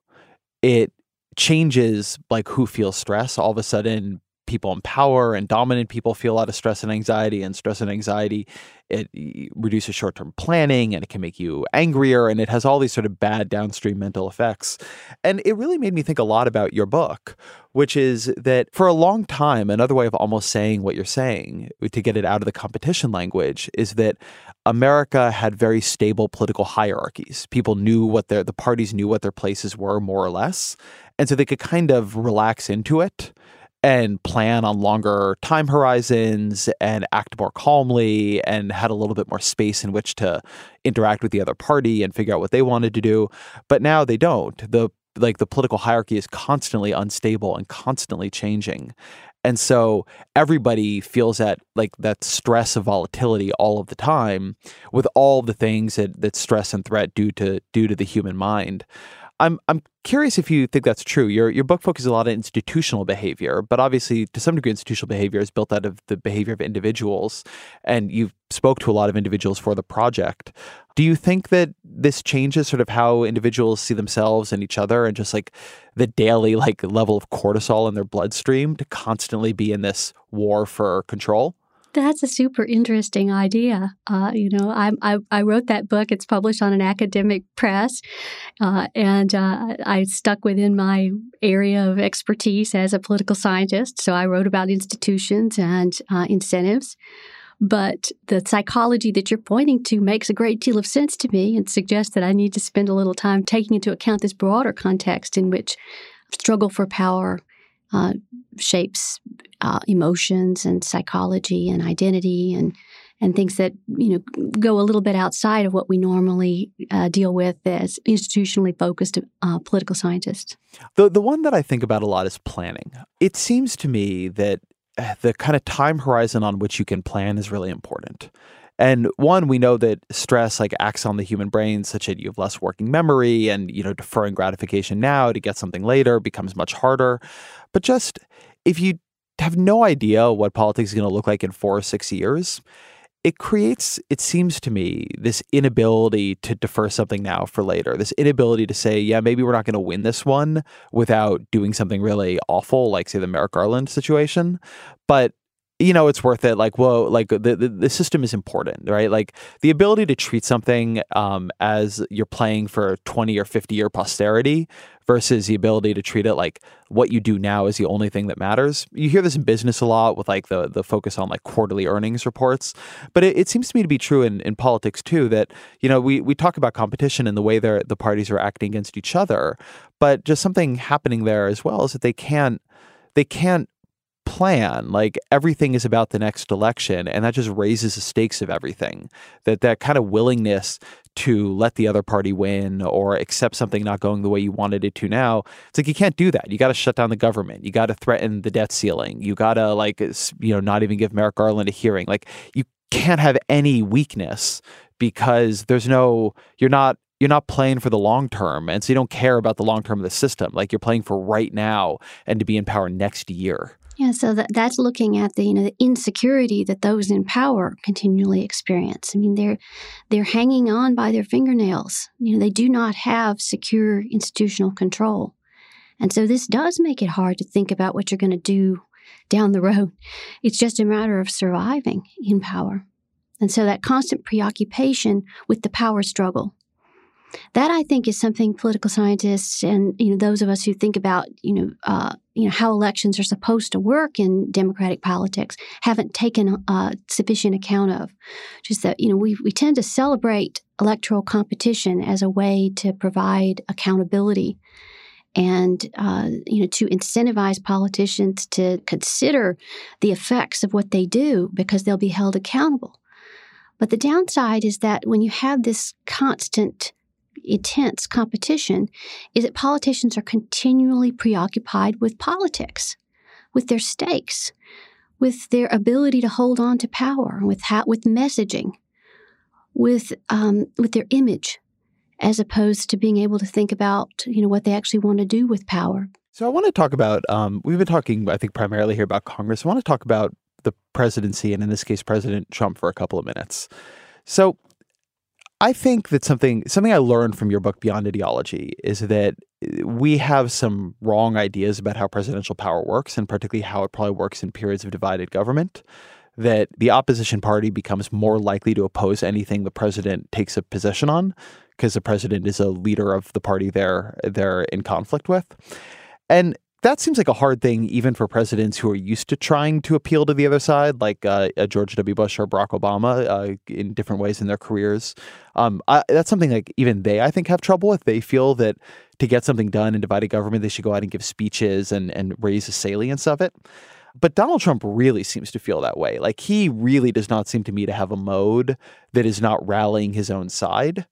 [SPEAKER 2] it changes like who feels stress. All of a sudden, people in power and dominant people feel a lot of stress and anxiety and stress and anxiety it reduces short-term planning and it can make you angrier and it has all these sort of bad downstream mental effects and it really made me think a lot about your book which is that for a long time another way of almost saying what you're saying to get it out of the competition language is that America had very stable political hierarchies. People knew what their the parties knew what their places were more or less. And so they could kind of relax into it and plan on longer time horizons and act more calmly and had a little bit more space in which to interact with the other party and figure out what they wanted to do. But now they don't. The like the political hierarchy is constantly unstable and constantly changing. And so everybody feels that like that stress of volatility all of the time with all the things that, that stress and threat do to do to the human mind. I'm I'm curious if you think that's true. Your your book focuses a lot on institutional behavior, but obviously to some degree institutional behavior is built out of the behavior of individuals and you spoke to a lot of individuals for the project. Do you think that this changes sort of how individuals see themselves and each other and just like the daily like level of cortisol in their bloodstream to constantly be in this war for control?
[SPEAKER 1] That's a super interesting idea. Uh, you know, I, I, I, wrote that book. It's published on an academic press, uh, and uh, I stuck within my area of expertise as a political scientist. So I wrote about institutions and uh, incentives. But the psychology that you're pointing to makes a great deal of sense to me and suggests that I need to spend a little time taking into account this broader context in which struggle for power uh, shapes uh, emotions and psychology and identity and and things that you know go a little bit outside of what we normally uh, deal with as institutionally focused uh, political scientists.
[SPEAKER 2] The the one that I think about a lot is planning. It seems to me that uh, the kind of time horizon on which you can plan is really important. And one, we know that stress like acts on the human brain such that you have less working memory and, you know, deferring gratification now to get something later becomes much harder. But just if you have no idea what politics is going to look like in four or six years, it creates, it seems to me, this inability to defer something now for later, this inability to say, yeah, maybe we're not going to win this one without doing something really awful, like, say, the Merrick Garland situation. But you know it's worth it like whoa like the, the, the system is important right? Like the ability to treat something um, as you're playing for 20 or 50 year posterity versus the ability to treat it like what you do now is the only thing that matters. You hear this in business a lot with like the the focus on like quarterly earnings reports but it, it seems to me to be true in, in politics too that you know we we talk about competition and the way the the parties are acting against each other but just something happening there as well is that they can't they can't plan like everything is about the next election and that just raises the stakes of everything. That that kind of willingness to let the other party win or accept something not going the way you wanted it to now it's like you can't do that. You got to shut down the government. You got to threaten the debt ceiling. You got to like you know not even give Merrick Garland a hearing. Like you can't have any weakness because there's no you're not you're not playing for the long term and so you don't care about the long term of the system. Like you're playing for right now and to be in power next year
[SPEAKER 1] yeah, so that, that's looking at the you know the insecurity that those in power continually experience. I mean, they're they're hanging on by their fingernails. You know, they do not have secure institutional control, and so this does make it hard to think about what you're going to do down the road. It's just a matter of surviving in power, and so that constant preoccupation with the power struggle that I think is something political scientists and you know those of us who think about you know uh, you know how elections are supposed to work in democratic politics haven't taken uh, sufficient account of. Just that you know we we tend to celebrate electoral competition as a way to provide accountability and uh, you know to incentivize politicians to consider the effects of what they do because they'll be held accountable. But the downside is that when you have this constant intense competition is that politicians are continually preoccupied with politics, with their stakes, with their ability to hold on to power, with how, with messaging, with um, with their image, as opposed to being able to think about you know what they actually want to do with power.
[SPEAKER 2] So I want to talk about. Um, we've been talking, I think, primarily here about Congress. I want to talk about the presidency, and in this case, President Trump, for a couple of minutes. So I think that something something I learned from your book Beyond Ideology is that uh, we have some wrong ideas about how presidential power works and particularly how it probably works in periods of divided government that the opposition party becomes more likely to oppose anything the president takes a position on because the president is a leader of the party they're they're in conflict with. And that seems like a hard thing, even for presidents who are used to trying to appeal to the other side, like uh, George W. Bush or Barack Obama, uh, in different ways in their careers. Um, I, that's something like even they, I think, have trouble with. They feel that to get something done in divided government, they should go out and give speeches and and raise the salience of it. But Donald Trump really seems to feel that way. Like he really does not seem to me to have a mode that is not rallying his own side.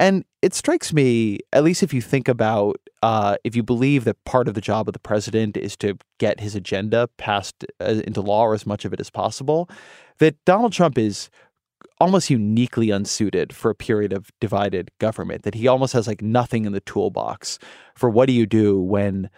[SPEAKER 2] And it strikes me, at least if you think about, uh, if you believe that part of the job of the president is to get his agenda passed uh, into law or as much of it as possible, that Donald Trump is almost uniquely unsuited for a period of divided government, that he almost has like nothing in the toolbox for what do you do when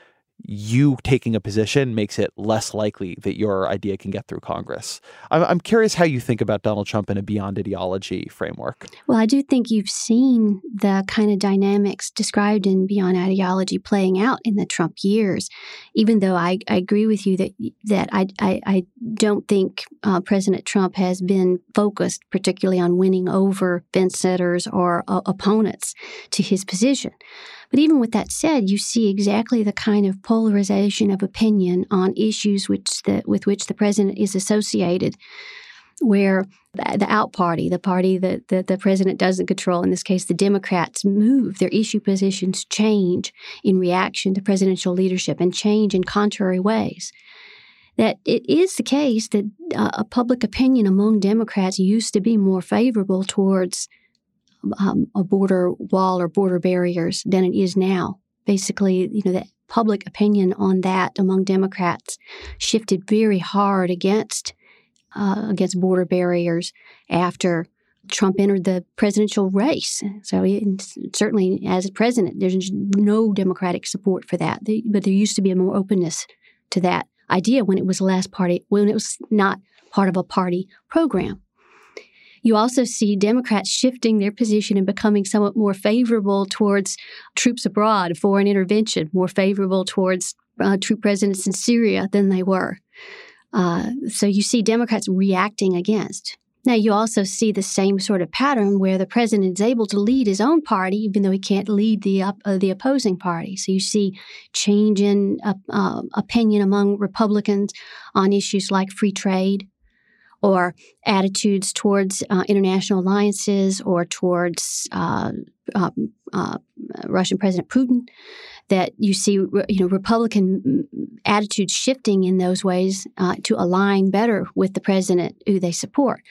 [SPEAKER 2] you taking a position makes it less likely that your idea can get through Congress. I'm, I'm curious how you think about Donald Trump in a beyond ideology framework.
[SPEAKER 1] Well, I do think you've seen the kind of dynamics described in beyond ideology playing out in the Trump years. Even though I, I agree with you that that I I, I don't think uh, President Trump has been focused particularly on winning over fence sitters or uh, opponents to his position. But even with that said, you see exactly the kind of polarization of opinion on issues which the, with which the president is associated, where the, the out party, the party that, that the president doesn't control, in this case, the Democrats, move, their issue positions change in reaction to presidential leadership and change in contrary ways. That it is the case that uh, a public opinion among Democrats used to be more favorable towards um, a border wall or border barriers than it is now. Basically, you know, the public opinion on that among Democrats shifted very hard against uh, against border barriers after Trump entered the presidential race. So, certainly as a president, there's no Democratic support for that. But there used to be a more openness to that idea when it was last party, when it was not part of a party program. You also see Democrats shifting their position and becoming somewhat more favorable towards troops abroad, foreign intervention, more favorable towards uh, troop presence in Syria than they were. Uh, so you see Democrats reacting against. Now, you also see the same sort of pattern where the president is able to lead his own party, even though he can't lead the uh, the opposing party. So you see change in uh, uh, opinion among Republicans on issues like free trade, or attitudes towards uh, international alliances, or towards uh, um, uh, Russian President Putin that you see, you know, Republican attitudes shifting in those ways uh, to align better with the president who they support.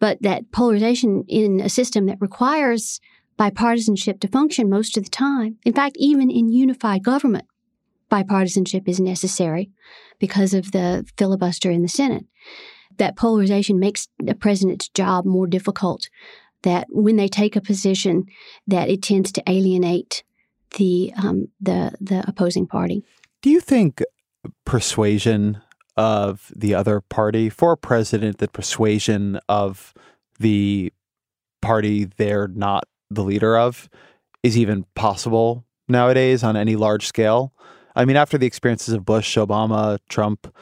[SPEAKER 1] But that polarization in a system that requires bipartisanship to function most of the time, in fact, even in unified government, bipartisanship is necessary because of the filibuster in the Senate. That polarization makes the president's job more difficult. That when they take a position, that it tends to alienate the um, the the opposing party.
[SPEAKER 2] Do you think persuasion of the other party for a president, that persuasion of the party they're not the leader of, is even possible nowadays on any large scale? I mean, after the experiences of Bush, Obama, Trump,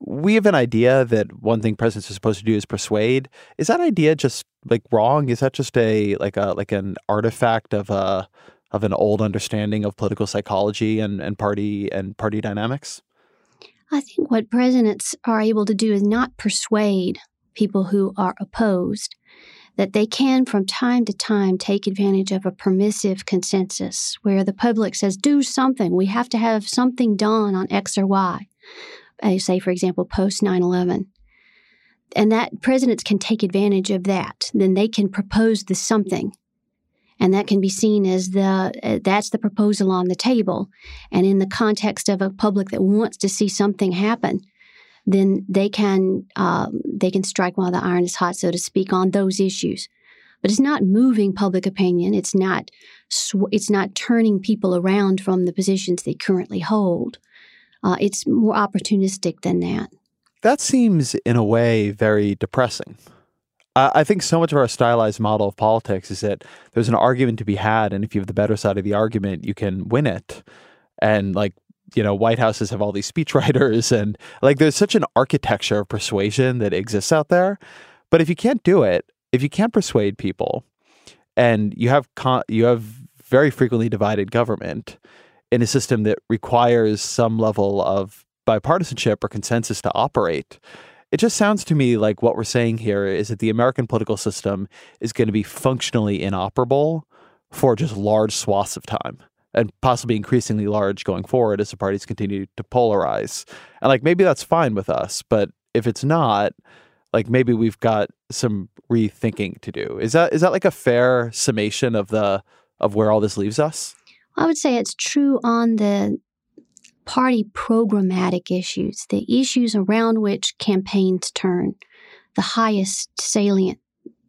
[SPEAKER 2] we have an idea that one thing presidents are supposed to do is persuade. Is that idea just like wrong? Is that just a like a like an artifact of a of an old understanding of political psychology and, and party and party dynamics?
[SPEAKER 1] I think what presidents are able to do is not persuade people who are opposed, that they can from time to time take advantage of a permissive consensus where the public says, do something. We have to have something done on X or Y. I say, for example, post 9 11. And that presidents can take advantage of that. Then they can propose the something. And that can be seen as the uh, that's the proposal on the table. And in the context of a public that wants to see something happen then they can um, they can strike while the iron is hot so to speak on those issues. But it's not moving public opinion. It's not sw- it's not turning people around from the positions they currently hold uh, it's more opportunistic than that
[SPEAKER 2] that seems in a way very depressing I think so much of our stylized model of politics is that there's an argument to be had, and if you have the better side of the argument, you can win it. And like you know, White Houses have all these speechwriters, and like there's such an architecture of persuasion that exists out there. But if you can't do it, if you can't persuade people, and you have con- you have very frequently divided government in a system that requires some level of bipartisanship or consensus to operate, it just sounds to me like what we're saying here is that the American political system is going to be functionally inoperable for just large swaths of time and possibly increasingly large going forward as the parties continue to polarize. And like maybe that's fine with us, but if it's not, like maybe we've got some rethinking to do. Is that is that like a fair summation of the of where all this leaves us?
[SPEAKER 1] I would say it's true on the party programmatic issues, the issues around which campaigns turn, the highest salient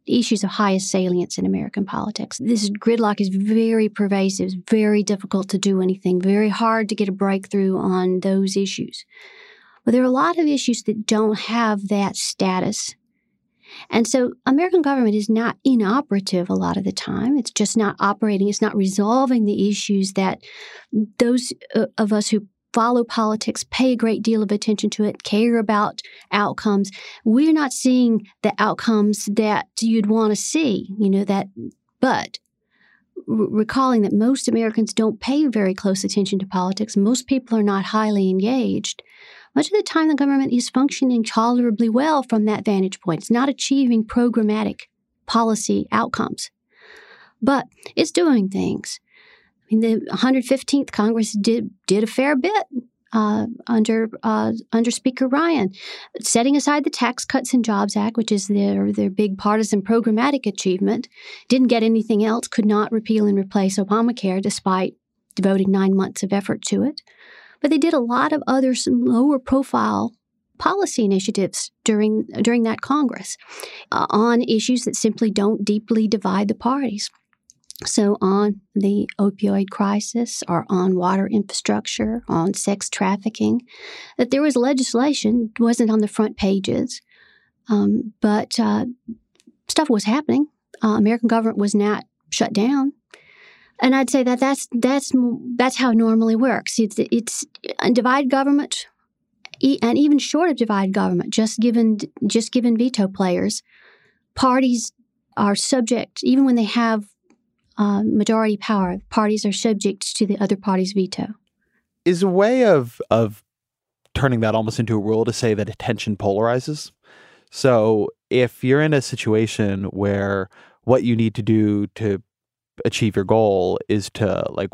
[SPEAKER 1] issues of highest salience in American politics. This gridlock is very pervasive, it's very difficult to do anything, very hard to get a breakthrough on those issues. But there are a lot of issues that don't have that status. And so American government is not inoperative a lot of the time. It's just not operating. It's not resolving the issues that those uh, of us who follow politics, pay a great deal of attention to it, care about outcomes. We're not seeing the outcomes that you'd want to see, you know, that, but recalling that most Americans don't pay very close attention to politics, most people are not highly engaged. Much of the time, the government is functioning tolerably well from that vantage point. It's not achieving programmatic policy outcomes, but it's doing things. I mean, the 115th Congress did did a fair bit uh, under uh, under Speaker Ryan, setting aside the Tax Cuts and Jobs Act, which is their their big partisan programmatic achievement. Didn't get anything else. Could not repeal and replace Obamacare, despite devoting nine months of effort to it. But they did a lot of other lower profile policy initiatives during during that Congress uh, on issues that simply don't deeply divide the parties. So, on the opioid crisis or on water infrastructure, on sex trafficking, that there was legislation, wasn't on the front pages, um, but uh, stuff was happening. Uh, American government was not shut down. And I'd say that that's that's that's how it normally works. It's it's a divided government, and even short of divided government, just given just given veto players, parties are subject even when they have uh, majority power. Parties are subject to the other party's veto.
[SPEAKER 2] Is a way of of turning that almost into a rule to say that attention polarizes. So if you're in a situation where what you need to do to achieve your goal is to like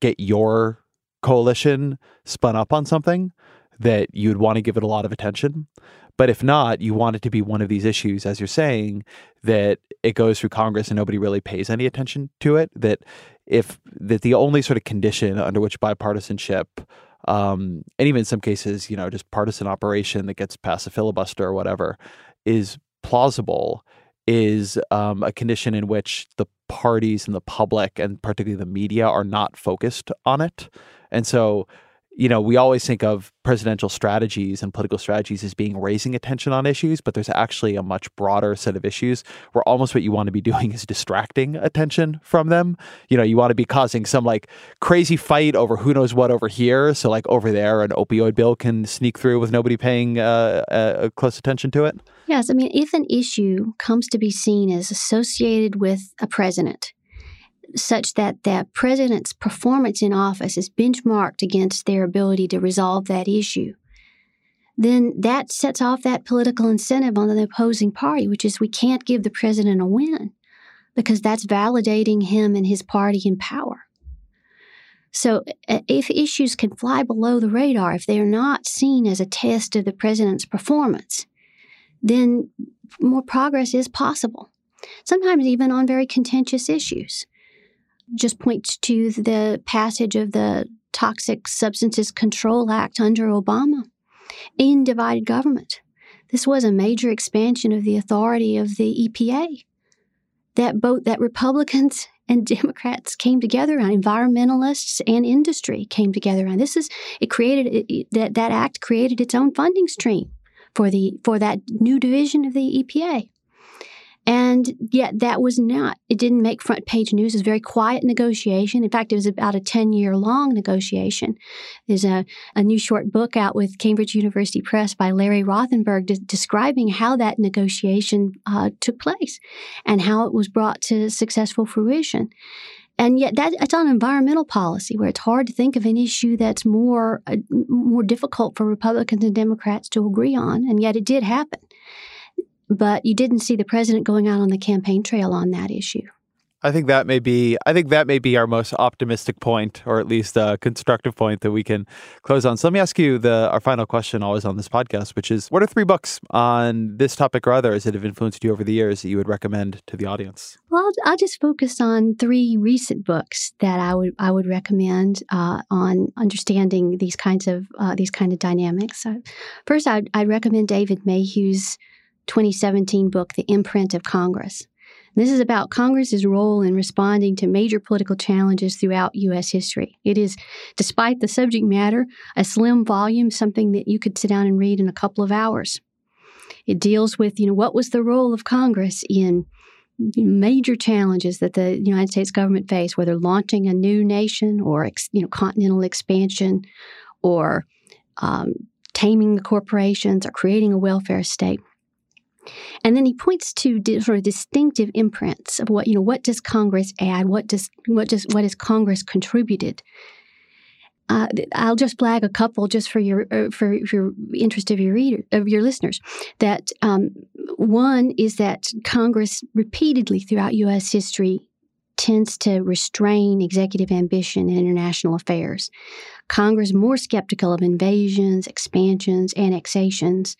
[SPEAKER 2] get your coalition spun up on something that you'd want to give it a lot of attention but if not, you want it to be one of these issues, as you're saying, that it goes through Congress and nobody really pays any attention to it. That if that the only sort of condition under which bipartisanship, um, and even in some cases, you know, just partisan operation that gets past a filibuster or whatever, is plausible, is um, a condition in which the parties and the public and particularly the media are not focused on it. And so you know, we always think of presidential strategies and political strategies as being raising attention on issues, but there's actually a much broader set of issues where almost what you want to be doing is distracting attention from them. You know, you want to be causing some like crazy fight over who knows what over here. So, like over there, an opioid bill can sneak through with nobody paying uh, uh, close attention to it.
[SPEAKER 1] Yes. I mean, if an issue comes to be seen as associated with a president, such that the president's performance in office is benchmarked against their ability to resolve that issue, then that sets off that political incentive on the opposing party, which is we can't give the president a win because that's validating him and his party in power. So, uh, if issues can fly below the radar, if they're not seen as a test of the president's performance, then more progress is possible. Sometimes, even on very contentious issues just points to the passage of the Toxic Substances Control Act under Obama in divided government. This was a major expansion of the authority of the EPA that both that Republicans and Democrats came together on, environmentalists and industry came together on. This is it created it, that that act created its own funding stream for the for that new division of the EPA. And yet, that was not, it didn't make front page news. It was a very quiet negotiation. In fact, it was about a 10 year long negotiation. There's a, a new short book out with Cambridge University Press by Larry Rothenberg de- describing how that negotiation uh, took place and how it was brought to successful fruition. And yet, that it's on environmental policy, where it's hard to think of an issue that's more uh, more difficult for Republicans and Democrats to agree on. And yet, it did happen but you didn't see the president going out on the campaign trail on that issue.
[SPEAKER 2] I think that may be I think that may be our most optimistic point, or at least a constructive point that we can close on. So let me ask you the our final question always on this podcast, which is what are three books on this topic or others that have influenced you over the years that you would recommend to the audience?
[SPEAKER 1] Well, I'll, I'll just focus on three recent books that I would I would recommend uh, on understanding these kinds of uh, these kind of dynamics. Uh, first, I'd, I'd recommend David Mayhew's 2017 book, The Imprint of Congress. This is about Congress's role in responding to major political challenges throughout U.S. history. It is, despite the subject matter, a slim volume, something that you could sit down and read in a couple of hours. It deals with, you know, what was the role of Congress in major challenges that the United States government faced, whether launching a new nation or, you know, continental expansion or um, taming the corporations or creating a welfare state. And then he points to sort of distinctive imprints of what you know. What does Congress add? What does what does what has Congress contributed? Uh, I'll just flag a couple just for your uh, for, your interest of your reader of your listeners. That um, one is that Congress repeatedly throughout U.S. history tends to restrain executive ambition in international affairs. Congress more skeptical of invasions, expansions, annexations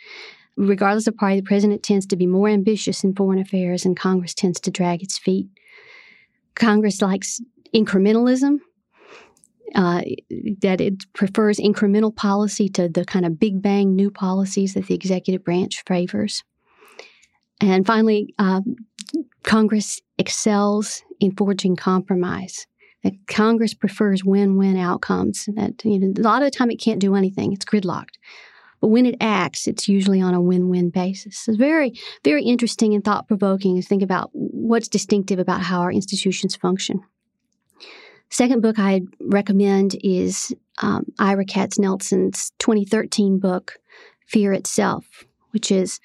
[SPEAKER 1] regardless of party, the president tends to be more ambitious in foreign affairs and Congress tends to drag its feet. Congress likes incrementalism. uh, that it prefers incremental policy to the kind of big bang new policies that the executive branch favors. And finally, uh, Congress excels in forging compromise. That Congress prefers win-win outcomes. That you know, a lot of the time it can't do anything; it's gridlocked. But when it acts, it's usually on a win-win basis. It's very, very interesting and thought-provoking to think about what's distinctive about how our institutions function. Second book I'd recommend is um, Ira Katznelson's 2013 book, Fear Itself, which is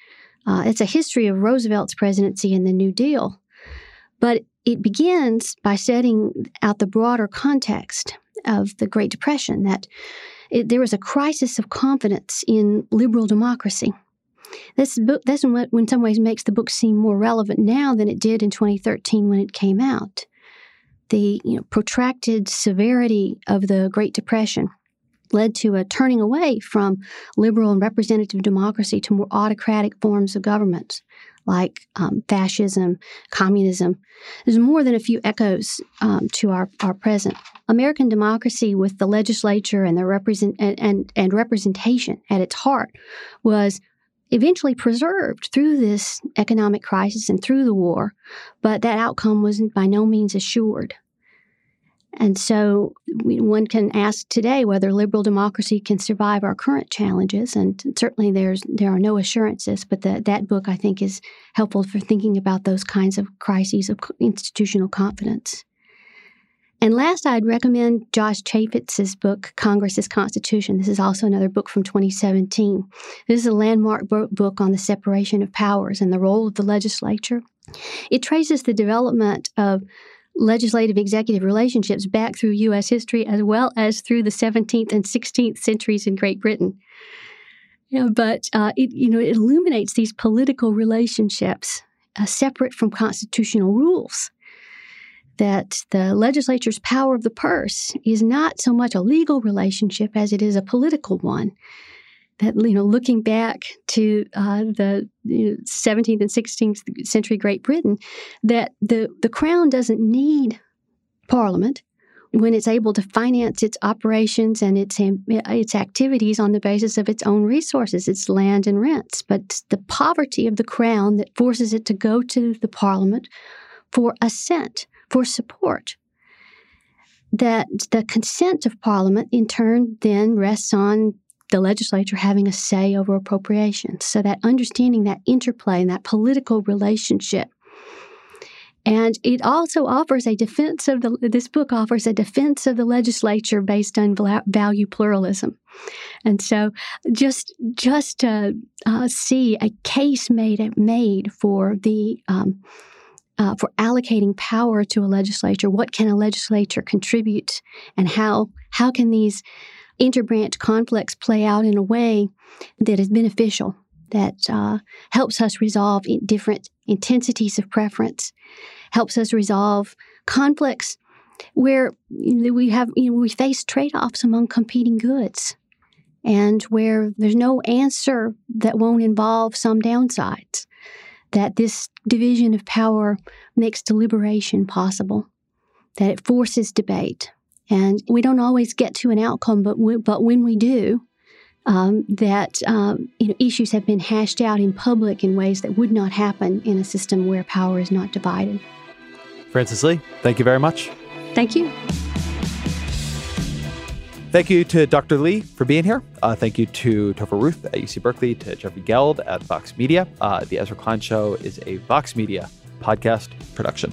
[SPEAKER 1] uh, it's a history of Roosevelt's presidency and the New Deal. But it begins by setting out the broader context of the Great Depression that it, there was a crisis of confidence in liberal democracy. This book, that's what, in some ways, makes the book seem more relevant now than it did in 2013 when it came out. The you know, protracted severity of the Great Depression led to a turning away from liberal and representative democracy to more autocratic forms of government like um, fascism, communism. There's more than a few echoes um, to our, our present. American democracy, with the legislature and the represent and, and, and representation at its heart, was eventually preserved through this economic crisis and through the war, but that outcome was by no means assured. And so one can ask today whether liberal democracy can survive our current challenges. And certainly there's there are no assurances, but the, that book I think is helpful for thinking about those kinds of crises of institutional confidence. And last, I'd recommend Josh Chafetz's book, Congress's Constitution. This is also another book from 2017. This is a landmark book on the separation of powers and the role of the legislature. It traces the development of legislative executive relationships back through U.S. history as well as through the 17th and 16th centuries in Great Britain. You know, but uh, it you know it illuminates these political relationships uh, separate from constitutional rules. That the legislature's power of the purse is not so much a legal relationship as it is a political one that you know looking back to uh, the you know, 17th and 16th century Great Britain that the the crown doesn't need parliament when it's able to finance its operations and its its activities on the basis of its own resources, its land and rents. But the poverty of the crown that forces it to go to the parliament for assent, for support. That the consent of parliament in turn then rests on the legislature having a say over appropriations. So that understanding that interplay and that political relationship. And it also offers a defense of the, this book offers a defense of the legislature based on value pluralism. And so just, just to uh, see a case made, made for the, um, uh, for allocating power to a legislature. What can a legislature contribute, and how how can these interbranch conflicts play out in a way that is beneficial, that uh, helps us resolve different intensities of preference, helps us resolve conflicts where we have you know, we face trade-offs among competing goods and where there's no answer that won't involve some downsides that this division of power makes deliberation possible that it forces debate and we don't always get to an outcome, but we, but when we do, um, that um, you know, issues have been hashed out in public in ways that would not happen in a system where power is not divided.
[SPEAKER 2] Frances Lee, thank you very much.
[SPEAKER 1] Thank you.
[SPEAKER 2] Thank you to Dr. Lee for being here. Uh, thank you to Topher Ruth at UC Berkeley, to Jeffrey Geld at Vox Media. Uh, the Ezra Klein Show is a Vox Media podcast production.